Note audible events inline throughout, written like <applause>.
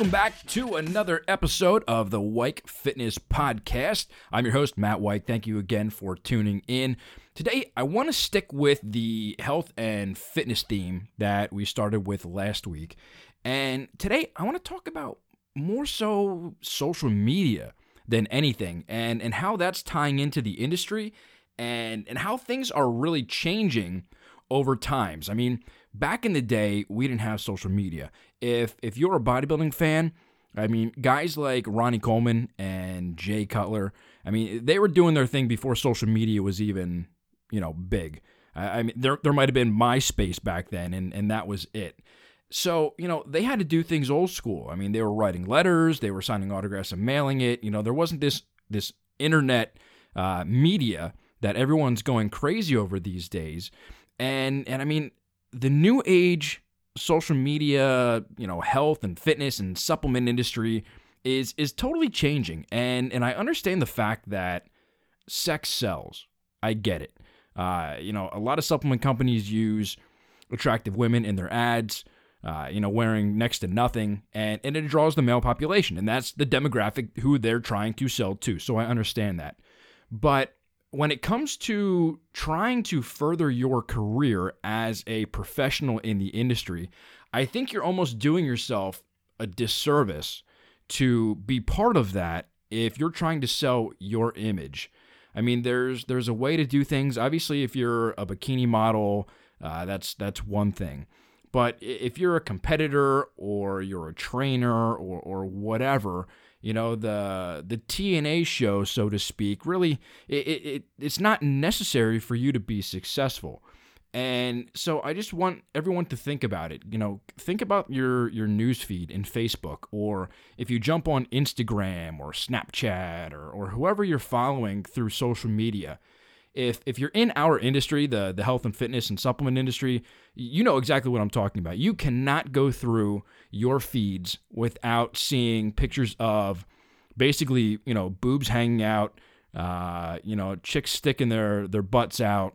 Welcome back to another episode of the Weik Fitness Podcast. I'm your host, Matt Weik. Thank you again for tuning in. Today, I want to stick with the health and fitness theme that we started with last week. And today, I want to talk about more so social media than anything and, and how that's tying into the industry and, and how things are really changing over times. I mean, back in the day, we didn't have social media. If if you're a bodybuilding fan, I mean, guys like Ronnie Coleman and Jay Cutler, I mean, they were doing their thing before social media was even, you know, big. I, I mean, there there might have been MySpace back then, and and that was it. So, you know, they had to do things old school. I mean, they were writing letters, they were signing autographs and mailing it. You know, there wasn't this this internet uh, media that everyone's going crazy over these days. And and I mean, the new age social media, you know, health and fitness and supplement industry is is totally changing. And and I understand the fact that sex sells. I get it. Uh, you know, a lot of supplement companies use attractive women in their ads. Uh, you know, wearing next to nothing, and, and it draws the male population, and that's the demographic who they're trying to sell to. So I understand that. But when it comes to trying to further your career as a professional in the industry, I think you're almost doing yourself a disservice to be part of that if you're trying to sell your image. I mean, there's there's a way to do things. Obviously, if you're a bikini model, uh, that's that's one thing. But if you're a competitor or you're a trainer or or whatever, you know the the TNA show, so to speak. Really, it, it it's not necessary for you to be successful. And so I just want everyone to think about it. You know, think about your your news feed in Facebook, or if you jump on Instagram or Snapchat or or whoever you're following through social media if if you're in our industry, the the health and fitness and supplement industry, you know exactly what I'm talking about. You cannot go through your feeds without seeing pictures of basically, you know, boobs hanging out, uh, you know, chicks sticking their their butts out.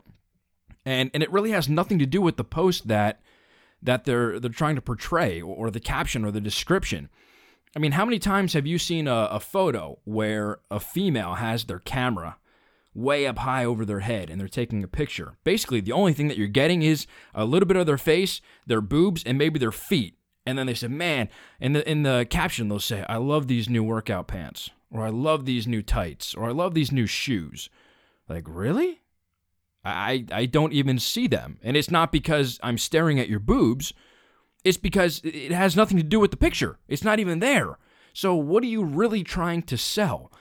And and it really has nothing to do with the post that that they're they're trying to portray or the caption or the description. I mean, how many times have you seen a, a photo where a female has their camera way up high over their head and they're taking a picture. Basically, the only thing that you're getting is a little bit of their face, their boobs, and maybe their feet. And then they say, "Man," in the in the caption they'll say, "I love these new workout pants," or "I love these new tights," or "I love these new shoes." Like, really? I I don't even see them, and it's not because I'm staring at your boobs. It's because it has nothing to do with the picture. It's not even there. So, what are you really trying to sell?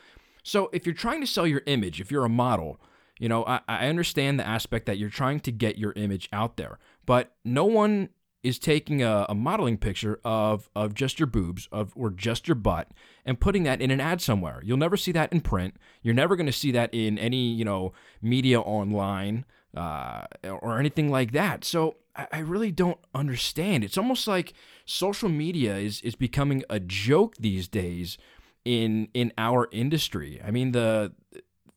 So if you're trying to sell your image, if you're a model, you know, I, I understand the aspect that you're trying to get your image out there, but no one is taking a, a, modeling picture of of just your boobs of or just your butt and putting that in an ad somewhere. You'll never see that in print. You're never going to see that in any you know media online uh, or anything like that. So I, I really don't understand. It's almost like social media is is becoming a joke these days in in our industry. I mean the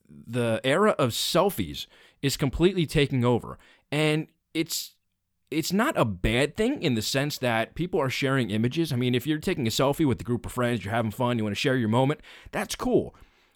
the era of selfies is completely taking over and it's it's not a bad thing in the sense that people are sharing images. I mean, if you're taking a selfie with a group of friends, you're having fun, you want to share your moment, that's cool.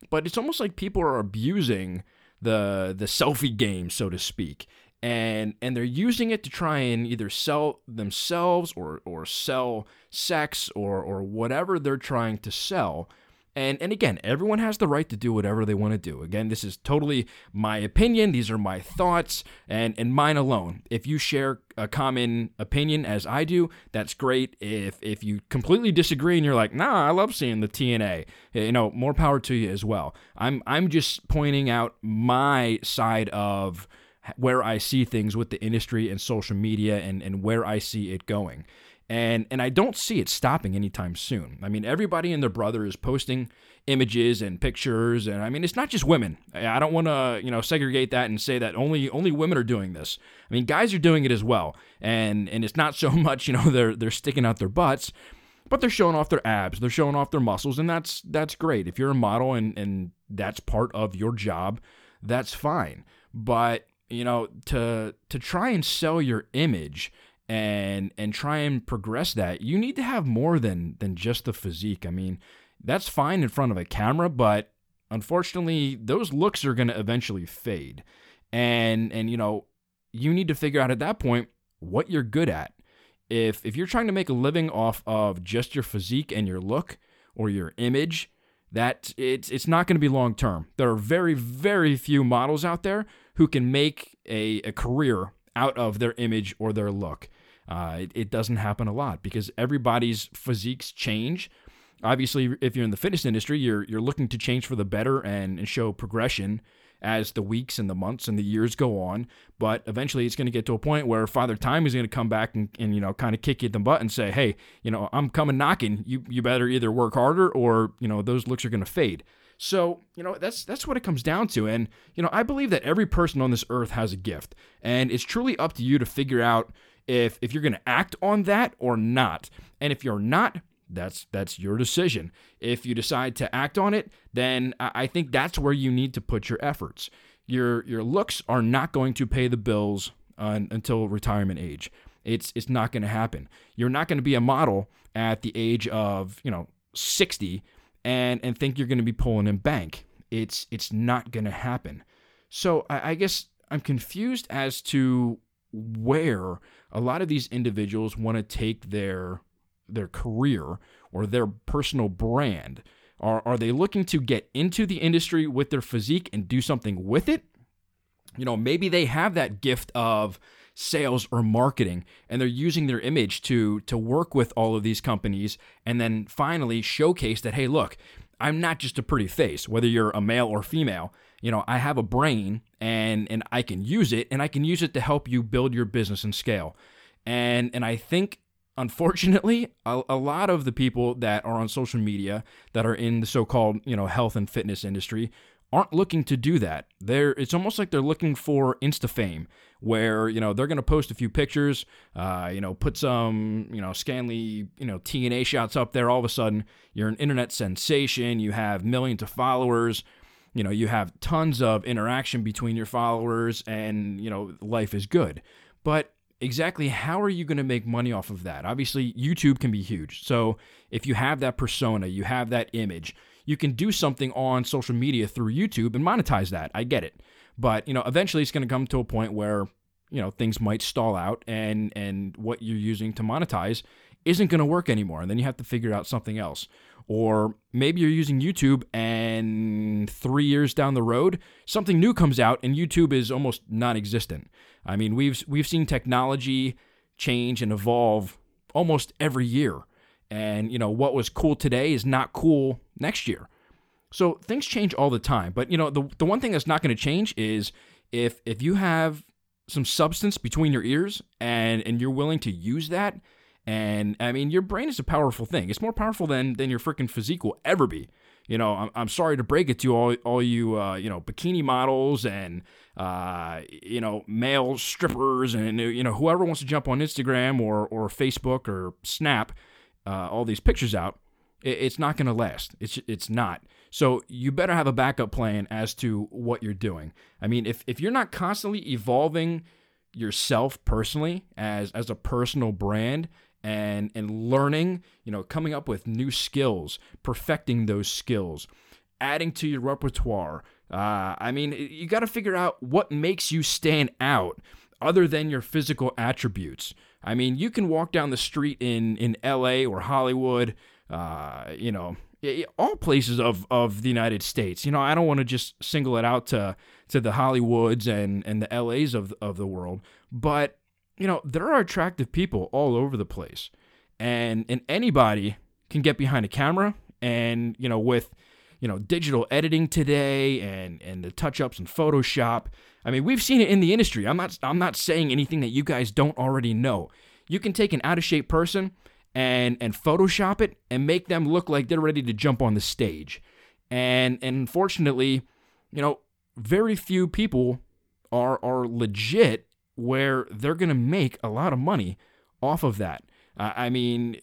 But it's almost like people are abusing the the selfie game, so to speak. And and they're using it to try and either sell themselves or or sell sex or or whatever they're trying to sell and and again, everyone has the right to do whatever they want to do. Again, this is totally my opinion. These are my thoughts and and mine alone. If you share a common opinion as I do, that's great. If if you completely disagree and you're like, "Nah, I love seeing the TNA." Eh, you know, more power to you as well. I'm I'm just pointing out my side of where I see things with the industry and social media and and where I see it going and and I don't see it stopping anytime soon. I mean, everybody and their brother is posting images and pictures, and I mean, it's not just women. I don't want to you know segregate that and say that only only women are doing this. I mean, guys are doing it as well, and and it's not so <laughs> much you know they're they're sticking out their butts. But they're showing off their abs, they're showing off their muscles, and that's that's great. If you're a model and, and that's part of your job, that's fine. But you know, to to try and sell your image and and try and progress that, you need to have more than than just the physique. I mean, that's fine in front of a camera, but unfortunately, those looks are going to eventually fade. And and you know, you need to figure out at that point what you're good at. If if you're trying to make a living off of just your physique and your look or your image, that it's it's not going to be long term. There are very very few models out there who can make a, a career out of their image or their look. Uh, it, it doesn't happen a lot because everybody's physiques change. Obviously, if you're in the fitness industry, you're you're looking to change for the better and, and show progression as the weeks and the months and the years go on. But eventually it's going to get to a point where Father Time is going to come back and, and you know, kind of kick you in the butt and say, hey, you know, I'm coming knocking. You, you better either work harder or, you know, those looks are going to fade. So, you know, that's that's what it comes down to. And, you know, I believe that every person on this earth has a gift. And it's truly up to you to figure out if if you're going to act on that or not. And if you're not, that's that's your decision. If you decide to act on it, then I think that's where you need to put your efforts. Your your looks are not going to pay the bills until retirement age. It's it's not going to happen. You're not going to be a model at the age of you know 60 and and think you're going to be pulling in bank. It's it's not going to happen. So I, I guess I'm confused as to where a lot of these individuals want to take their their career or their personal brand? Are, are they looking to get into the industry with their physique and do something with it? You know, maybe they have that gift of sales or marketing and they're using their image to to work with all of these companies and then finally showcase that hey look I'm not just a pretty face whether you're a male or female you know I have a brain and and I can use it and I can use it to help you build your business and scale. And and I think unfortunately, a, a, lot of the people that are on social media that are in the so-called, you know, health and fitness industry aren't looking to do that. They're it's almost like they're looking for insta fame where, you know, they're going to post a few pictures, uh, you know, put some, you know, Scanly, you know, TNA shots up there. All of a sudden you're an internet sensation, you have millions of followers, you know, you have tons of interaction between your followers and, you know, life is good. But exactly how are you going to make money off of that? Obviously, YouTube can be huge. So if you have that persona, you have that image, you can do something on social media through YouTube and monetize that. I get it. But, you know, eventually it's going to come to a point where, you know, things might stall out and and what you're using to monetize isn't going to work anymore and then you have to figure out something else. Or maybe you're using YouTube and 3 years down the road, something new comes out and YouTube is almost non-existent. I mean, we've we've seen technology change and evolve almost every year. And, you know, what was cool today is not cool next year. So things change all the time. But, you know, the the one thing that's not going to change is if if you have some substance between your ears and and you're willing to use that and I mean your brain is a powerful thing. It's more powerful than than your freaking physique will ever be. You know, I'm, I'm sorry to break it to all all you uh, you know bikini models and uh, you know male strippers and you know whoever wants to jump on Instagram or or Facebook or Snap uh, all these pictures out. It, it's not going to last. It's it's not. So you better have a backup plan as to what you're doing. I mean, if if you're not constantly evolving yourself personally as as a personal brand and and learning, you know, coming up with new skills, perfecting those skills, adding to your repertoire. Uh, I mean, you got to figure out what makes you stand out other than your physical attributes. I mean, you can walk down the street in in L.A. or Hollywood, uh, you know, all places of, of the United States. You know, I don't want to just single it out to to the Hollywoods and and the LAs of of the world, but you know, there are attractive people all over the place. And and anybody can get behind a camera and, you know, with you know, digital editing today and and the touch-ups in Photoshop. I mean, we've seen it in the industry. I'm not I'm not saying anything that you guys don't already know. You can take an out of shape person and and Photoshop it and make them look like they're ready to jump on the stage. And and unfortunately, you know, very few people are are legit where they're going to make a lot of money off of that. Uh, I mean,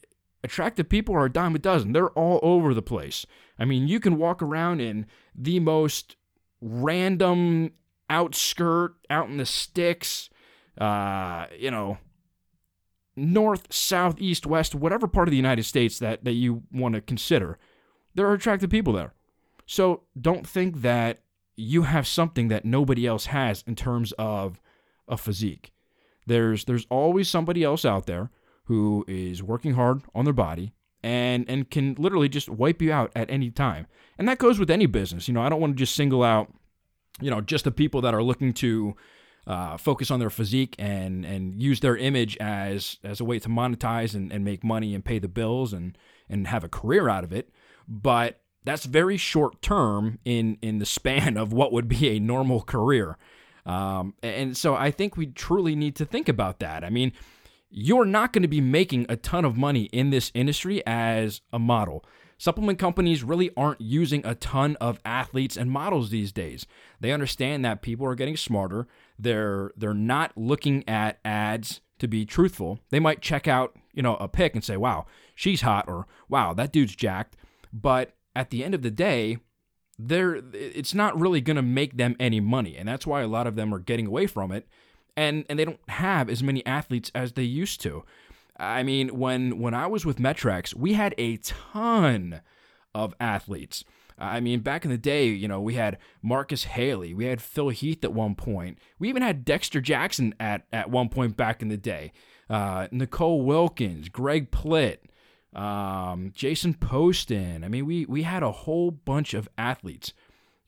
attractive people are a dime a dozen. They're all over the place. I mean, you can walk around in the most random outskirt, out in the sticks, uh, you know, north, south, east, west, whatever part of the United States that, that you want to consider, there are attractive people there. So don't think that you have something that nobody else has in terms of a physique. There's there's always somebody else out there who is working hard on their body and and can literally just wipe you out at any time. And that goes with any business. You know, I don't want to just single out, you know, just the people that are looking to uh, focus on their physique and and use their image as as a way to monetize and, and make money and pay the bills and and have a career out of it. But that's very short term in in the span <laughs> of what would be a normal career. Um, and so I think we truly need to think about that. I mean, you're not going to be making a ton of money in this industry as a model. Supplement companies really aren't using a ton of athletes and models these days. They understand that people are getting smarter. They're they're not looking at ads to be truthful. They might check out, you know, a pic and say, "Wow, she's hot," or "Wow, that dude's jacked." But at the end of the day, they're it's not really going to make them any money, and that's why a lot of them are getting away from it, and and they don't have as many athletes as they used to. I mean, when when I was with Met-Rx, we had a ton of athletes. I mean, back in the day, you know, we had Marcus Haley, we had Phil Heath at one point, we even had Dexter Jackson at at one point back in the day. Uh, Nicole Wilkins, Greg Plitt, um, Jason Poston. I mean, we we had a whole bunch of athletes.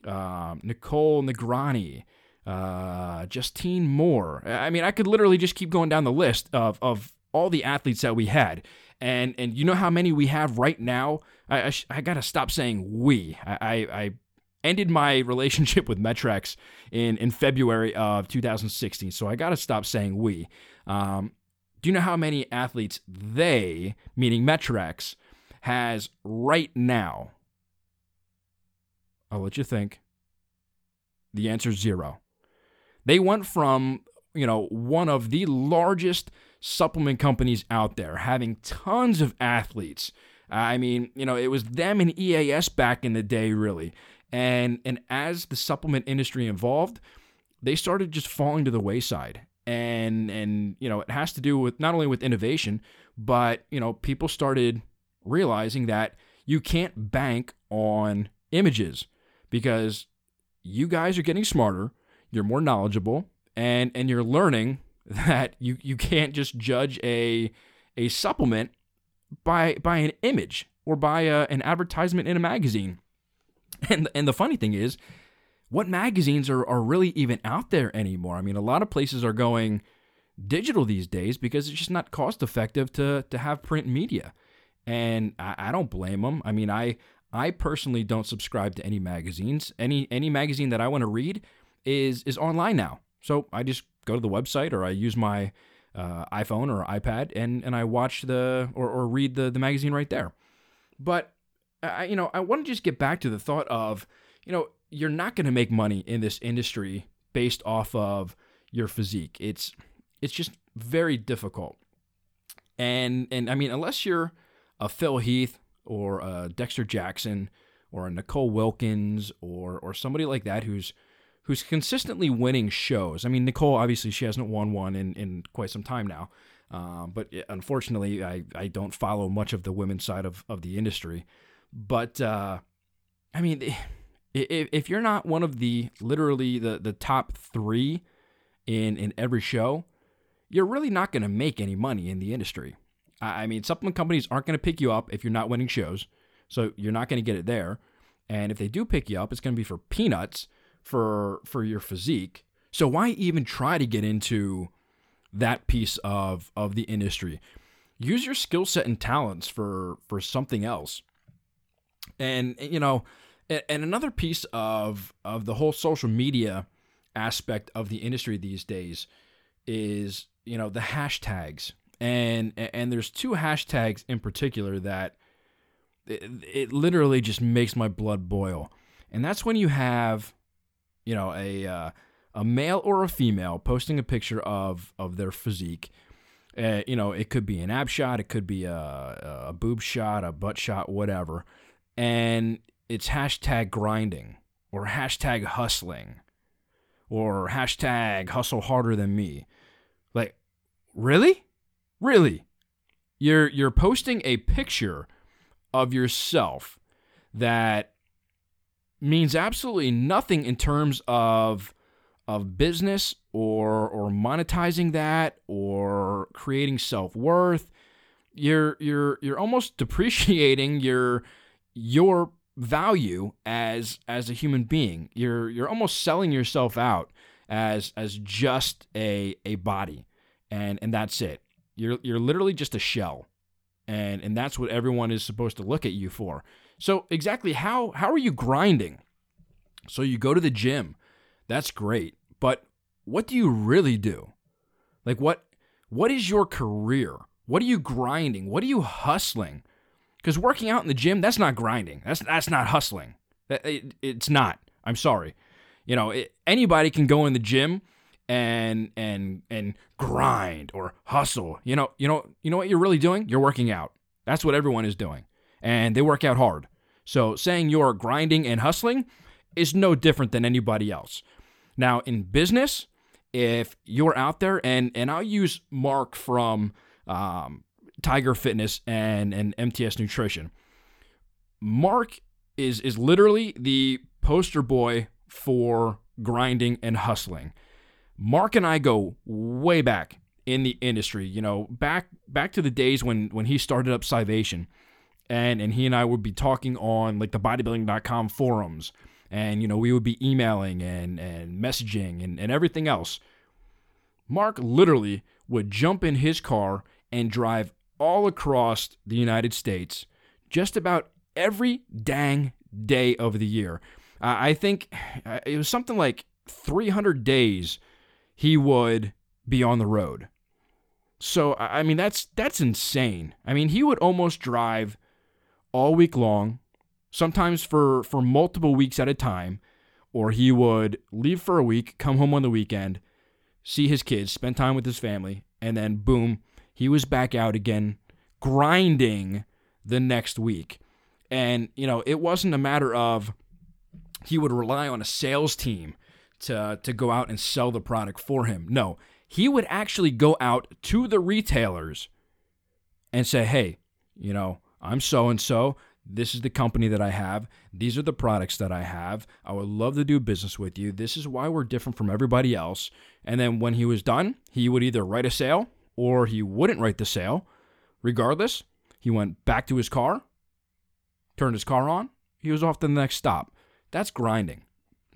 Um, Nicole Nagrani, uh, Justine Moore. I mean, I could literally just keep going down the list of of all the athletes that we had. And and you know how many we have right now? I I, I gotta stop saying we. I, I, I ended my <laughs> relationship with Met-Rx in in February of 2016, so I gotta stop saying we. Um, do you know how many athletes they, meaning Met-Rx, has right now? Oh, I'll let you think. The answer is zero. They went from, you know, one of the largest supplement companies out there having tons of athletes. I mean, you know, it was them and EAS back in the day, really. And and as the supplement industry evolved, they started just falling to the wayside and and you know it has to do with not only with innovation but you know people started realizing that you can't bank on images because you guys are getting smarter you're more knowledgeable and and you're learning <laughs> that you you can't just judge a a supplement by by an image or by a, an advertisement in a magazine. And and the funny thing is what magazines are, are really even out there anymore. I mean, a lot of places are going digital these days because it's just not cost effective to to have print media. And I, I don't blame them. I mean, I I personally don't subscribe to any magazines. Any any magazine that I want to read is is online now. So I just go to the website or I use my uh, iPhone or iPad and and I watch the or, or read the the magazine right there. But I you know I want to just get back to the thought of you know you're not going to make money in this industry based off of your physique. It's it's just very difficult. And and I mean unless you're a Phil Heath or a Dexter Jackson or a Nicole Wilkins or or somebody like that who's who's consistently winning shows. I mean Nicole obviously she hasn't won one in in quite some time now. Uh, but unfortunately, I, I don't follow much of the women's side of, of the industry. But uh, I mean, if you're not one of the literally the, the top three in, in every show, you're really not going to make any money in the industry. I mean, supplement companies aren't going to pick you up if you're not winning shows. So you're not going to get it there. And if they do pick you up, it's going to be for peanuts for for your physique. So why even try to get into that piece of of the industry? Use your skill set and talents for for something else. And you know, and another piece of of the whole social media aspect of the industry these days is you know the hashtags. And and there's two hashtags in particular that it, it literally just makes my blood boil. And that's when you have you know a uh, a male or a female posting a picture of of their physique. Uh, you know it could be an ab shot it could be a, a boob shot a butt shot whatever. And it's hashtag grinding or hashtag hustling or hashtag hustle harder than me. Like, really? Really. You're you're posting a picture of yourself that means absolutely nothing in terms of of business or or monetizing that or creating self-worth you're you're you're almost <laughs> depreciating your your value as as a human being. You're you're almost selling yourself out as as just a a body and and that's it. You're you're literally just a shell and and that's what everyone is supposed to look at you for. So exactly how how are you grinding? So you go to the gym. That's great but what do you really do? Like what what is your career? What are you grinding? What are you hustling because working out in the gym that's not grinding that's that's not hustling that, it, it's not i'm sorry you know it, anybody can go in the gym and and and grind or hustle. You know, you know, you know what you're really doing? You're working out. That's what everyone is doing. And they work out hard. So saying you're grinding and hustling is no different than anybody else. Now, in business, if you're out there and and I'll use Mark from um, Tiger Fitness and and MTS Nutrition. Mark is is literally the poster boy for grinding and hustling. Mark and I go way back in the industry, you know, back back to the days when when he started up Scivation. And and he and I would be talking on like the bodybuilding.com forums and you know, we would be emailing and and messaging and, and everything else. Mark literally would jump in his car and drive all across the United States just about every dang day of the year. Uh, I think uh, it was something like 300 days he would be on the road. So I mean that's that's insane. I mean he would almost drive all week long, sometimes for for multiple weeks at a time, or he would leave for a week, come home on the weekend, see his kids, spend time with his family, and then boom, he was back out again grinding the next week. And you know, it wasn't a matter of he would rely on a sales team to, to go out and sell the product for him. No, he would actually go out to the retailers and say, hey, you know, I'm so and so. This is the company that I have. These are the products that I have. I would love to do business with you. This is why we're different from everybody else. And then when he was done, he would either write a sale or he wouldn't write the sale. Regardless, he went back to his car, turned his car on, he was off to the next stop. That's grinding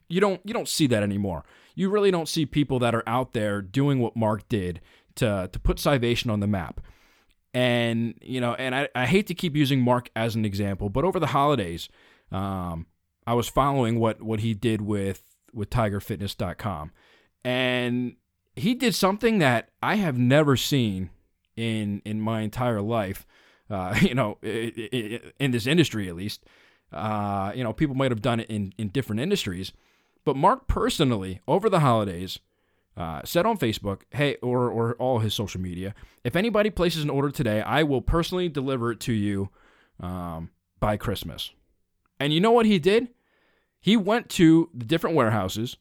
you don't you don't see that anymore. You really don't see people that are out there doing what Mark did to to put Scivation on the map. And you know, and I, I hate to keep using Mark as an example, but over the holidays, um, I was following what what he did with with TigerFitness.com, and he did something that I have never seen in in my entire life. Uh, <laughs> you know, in this industry at least. Uh, you know, people might have done it in in different industries, but Mark personally, over the holidays, uh, said on Facebook, hey, or, or all his social media, if anybody places an order today, I will personally deliver it to you um, by Christmas. And you know what he did? He went to the different warehouses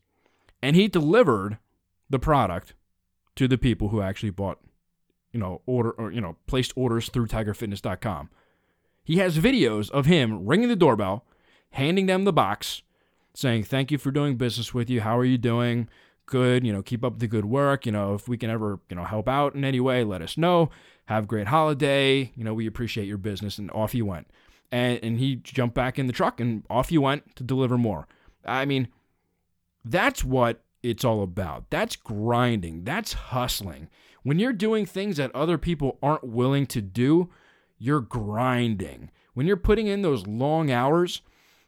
and he delivered the product to the people who actually bought, you know, order or, you know, placed orders through tigerfitness.com. He has videos of him ringing the doorbell, handing them the box, saying thank you for doing business with you. How are you doing? Good. You know, keep up the good work. You know, if we can ever you know help out in any way, let us know. Have a great holiday. You know, we appreciate your business. And off he went. And and he jumped back in the truck and off he went to deliver more. I mean, that's what it's all about. That's grinding. That's hustling. When you're doing things that other people aren't willing to do, you're grinding. When you're putting in those long hours,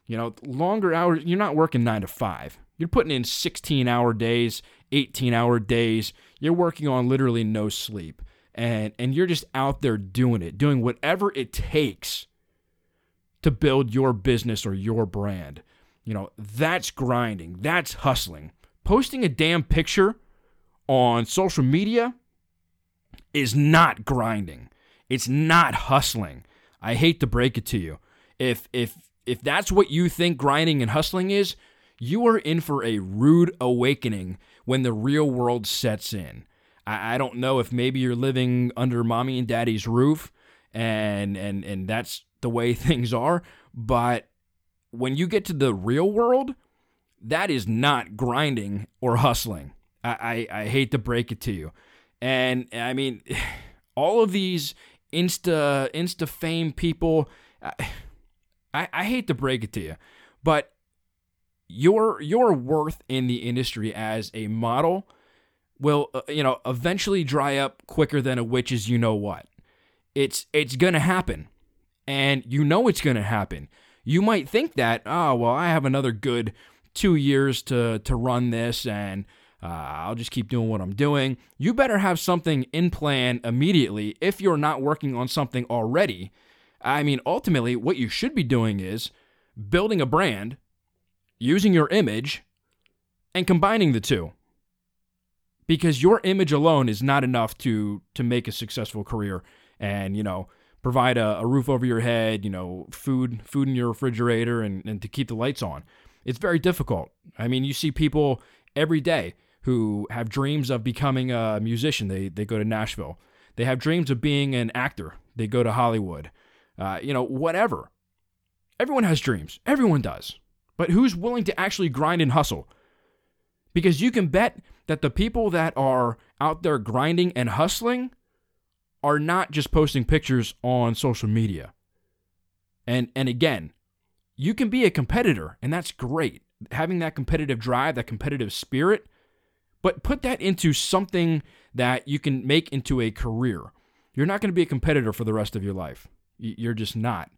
you know, longer hours, you're not working nine to five. You're putting in 16 hour days, 18 hour days. You're working on literally no sleep. And, and you're just out there doing it, doing whatever it takes to build your business or your brand. You know, that's grinding, that's hustling. Posting a damn picture on social media is not grinding. It's not hustling. I hate to break it to you. If if if that's what you think grinding and hustling is, you are in for a rude awakening when the real world sets in. I, I don't know if maybe you're living under mommy and daddy's roof and and and that's the way <laughs> things are, but when you get to the real world, that is not grinding or hustling. I, I, I hate to break it to you. And I mean, <sighs> all of these insta insta fame people, I, I hate to break it to you, but your your worth in the industry as a model will uh, you know eventually dry up quicker than a witch's you know what. It's it's gonna happen, and you know it's gonna happen. You might think that oh well I have another good two years to to run this and uh, I'll just keep doing what I'm doing. You better have something in plan immediately if you're not working on something already. I mean, ultimately, what you should be doing is building a brand, using your image, and combining the two. Because your image alone is not enough to to make a successful career and, you know, provide a, a roof over your head, you know, food food in your refrigerator and, and to keep the lights on. It's very difficult. I mean, you see people every day who have dreams of becoming a musician. They they go to Nashville. They have dreams of being an actor. They go to Hollywood. Uh, you know, whatever. Everyone has dreams. Everyone does. But who's willing to actually grind and hustle? Because you can bet that the people that are out there grinding and hustling are not just posting pictures on social media. And and again, you can be a competitor and that's great. Having that competitive drive, that competitive spirit, but put that into something that you can make into a career. You're not going to be a competitor for the rest of your life. You're just not.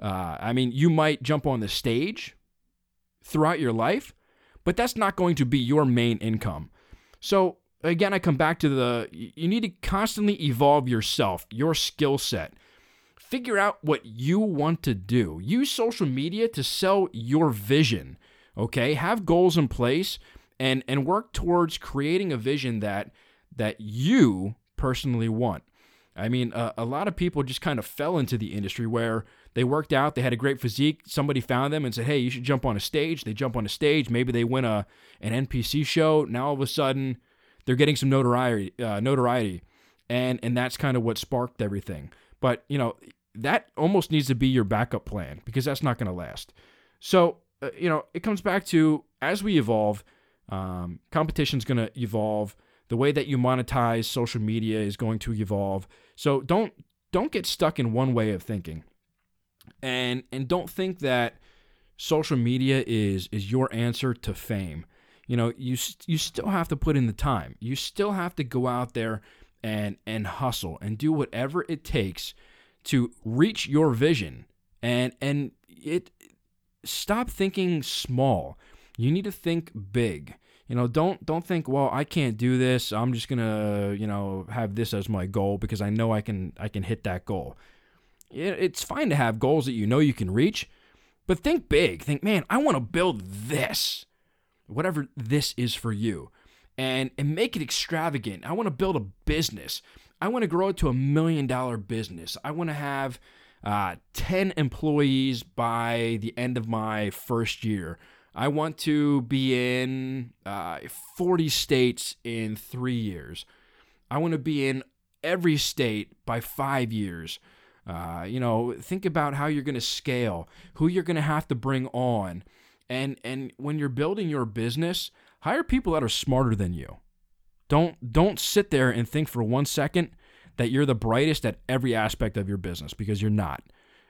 Uh, I mean, you might jump on the stage throughout your life, but that's not going to be your main income. So, again, I come back to the you need to constantly evolve yourself, your skill set. Figure out what you want to do. Use social media to sell your vision. Okay? Have goals in place and and work towards creating a vision that that you personally want. I mean, uh, a lot of people just kind of fell into the industry where they worked out, they had a great physique. Somebody found them and said, "Hey, you should jump on a stage." They jump on a stage. Maybe they win a an NPC show. Now all of a sudden, they're getting some notoriety, uh, notoriety, and and that's kind of what sparked everything. But you know, that almost needs to be your backup plan because that's not going to last. So uh, you know, it comes back to as we evolve um, competition is going to evolve. The way that you monetize social media is going to evolve. So don't don't get stuck in one way of thinking, and and don't think that social media is is your answer to fame. You know, you you still have to put in the time. You still have to go out there and and hustle and do whatever it takes to reach your vision. And and it stop thinking small. You need to think big. You know, don't don't think, well, I can't do this. I'm just gonna, you know, have this as my goal because I know I can I can hit that goal. It's fine to have goals that you know you can reach, but think big. Think, man, I want to build this, whatever this is for you, and and make it extravagant. I want to build a business. I want to grow it to a million dollar business. I want to have uh, 10 employees by the end of my first year. I want to be in uh, 40 states in three years. I want to be in every state by five years. Uh, you know, think about how you're going to scale, who you're going to have to bring on, and and when you're building your business, hire people that are smarter than you. Don't don't sit there and think for one second that you're the brightest at every aspect of your business because you're not.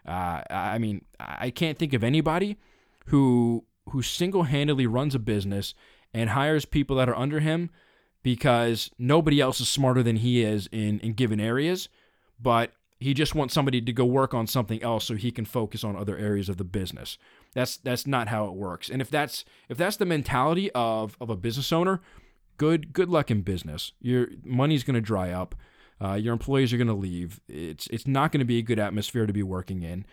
Uh, I mean, I can't think of anybody who who single handedly runs a business and hires people that are under him because nobody else is smarter than he is in, in given areas, but he just wants somebody to go work on something else so he can focus on other areas of the business. That's that's not how it works. And if that's if that's the mentality of of a business owner, good good luck in business. Your money's going to dry up. Uh, your employees are going to leave. It's it's not going to be a good atmosphere to be working in,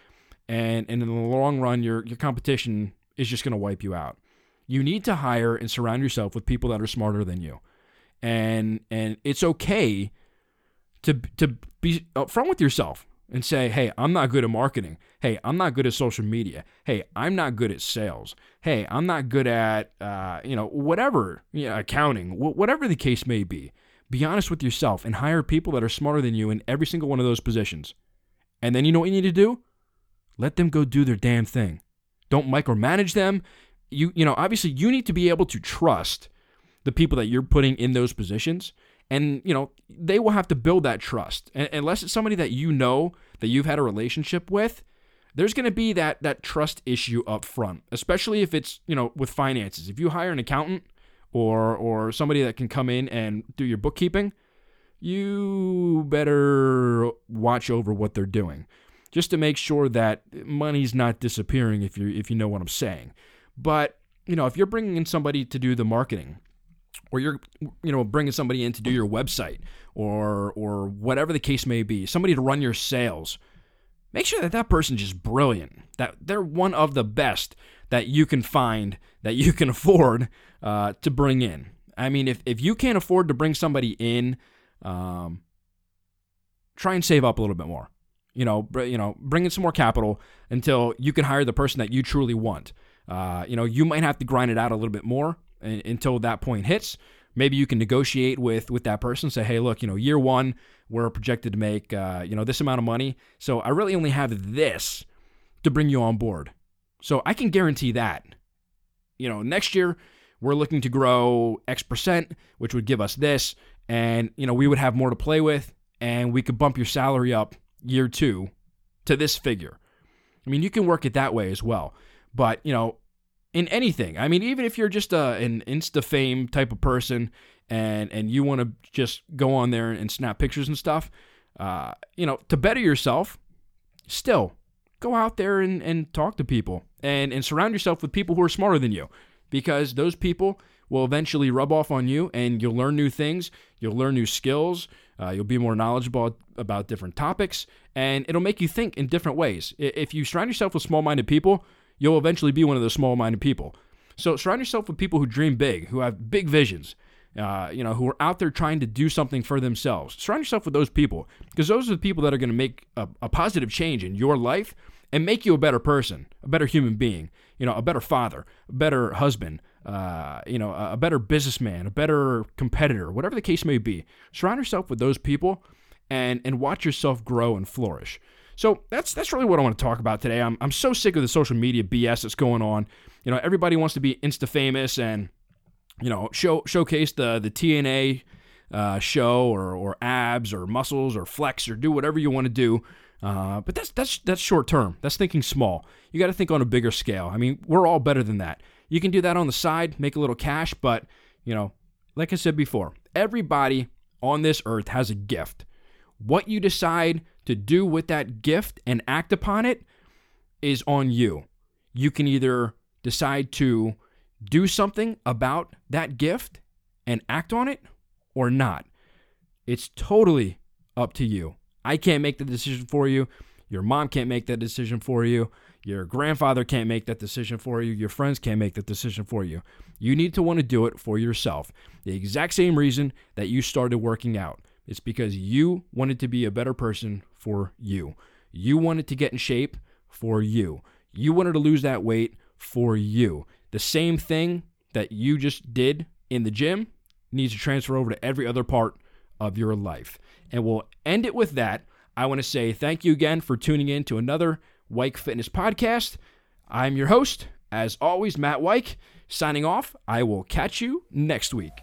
and and in the long run, your your competition is just going to wipe you out. You need to hire and surround yourself with people that are smarter than you. And and it's okay to to be upfront with yourself and say, "Hey, I'm not good at marketing. Hey, I'm not good at social media. Hey, I'm not good at sales. Hey, I'm not good at uh, you know whatever, you know, accounting, whatever the case may be." Be honest with yourself and hire people that are smarter than you in every single one of those positions. And then you know what you need to do? Let them go do their damn thing. Don't micromanage them. You you know, obviously you need to be able to trust the people that you're putting in those positions and you know they will have to build that trust. And unless it's somebody that you know that you've had a relationship with there's going to be that that trust issue up front especially if it's you know with finances. If you hire an accountant or or somebody that can come in and do your bookkeeping you better watch over what they're doing just to make sure that money's not disappearing if you if you know what I'm saying. But you know if you're bringing in somebody to do the marketing or you're you know bringing somebody in to do your website or or whatever the case may be somebody to run your sales make sure that that person's just brilliant that they're one of the best that you can find that you can <laughs> afford uh, to bring in. I mean if, if you can't afford to bring somebody in um, try and save up a little bit more. You know br- you know bring in some more capital until you can hire the person that you truly want. Uh, you know you might have to grind it out a little bit more until that point hits. Maybe you can negotiate with with that person. Say, hey, look, you know, year one we're projected to make uh, you know this amount of money, so I really only have this to bring you on board. So I can guarantee that. You know, next year we're looking to grow X percent, which would give us this, and you know we would have more to play with, and we could bump your salary up year two to this figure. I mean, you can work it that way as well. But, you know, in anything. I mean, even if you're just a, an Insta fame type of person and and you want to just go on there and snap pictures and stuff, uh, you know, to better yourself, still go out there and, and talk to people and, and surround yourself with people who are smarter than you because those people will eventually rub off on you and you'll learn new things, you'll learn new skills, uh, you'll be more knowledgeable about different topics, and it'll make you think in different ways. If you surround yourself with small minded people, you'll eventually be one of those small minded people. So surround yourself with people who dream big, who have big visions, uh, you know, who are out there trying to do something for themselves. Surround yourself with those people because those are the people that are going to make a, a, positive change in your life and make you a better person, a better human being, you know, a better father, a better husband, uh, you know, a, a better businessman, a better competitor, whatever the case may be. Surround yourself with those people and and watch yourself grow and flourish. So that's that's really what I want to talk about today. I'm I'm so sick of the social media BS that's going on. You know, everybody wants to be insta famous and you know show showcase the the TNA uh, show or or abs or muscles or flex or do whatever you want to do. Uh, but that's that's that's short term. That's thinking small. You got to think on a bigger scale. I mean, we're all better than that. You can do that on the side, make a little cash, but you know, like I said before, everybody on this earth has a gift. What you decide to do with that gift and act upon it is on you. You can either decide to do something about that gift and act on it or not. It's totally up to you. I can't make the decision for you. Your mom can't make that decision for you. Your grandfather can't make that decision for you. Your friends can't make that decision for you. You need to want to do it for yourself. The exact same reason that you started working out. It's because you wanted to be a better person for you. You wanted to get in shape for you. You wanted to lose that weight for you. The same thing that you just did in the gym needs to transfer over to every other part of your life. And we'll end it with that. I want to say thank you again for tuning in to another Weik Fitness podcast. I'm your host, as always, Matt Weik, signing off. I will catch you next week.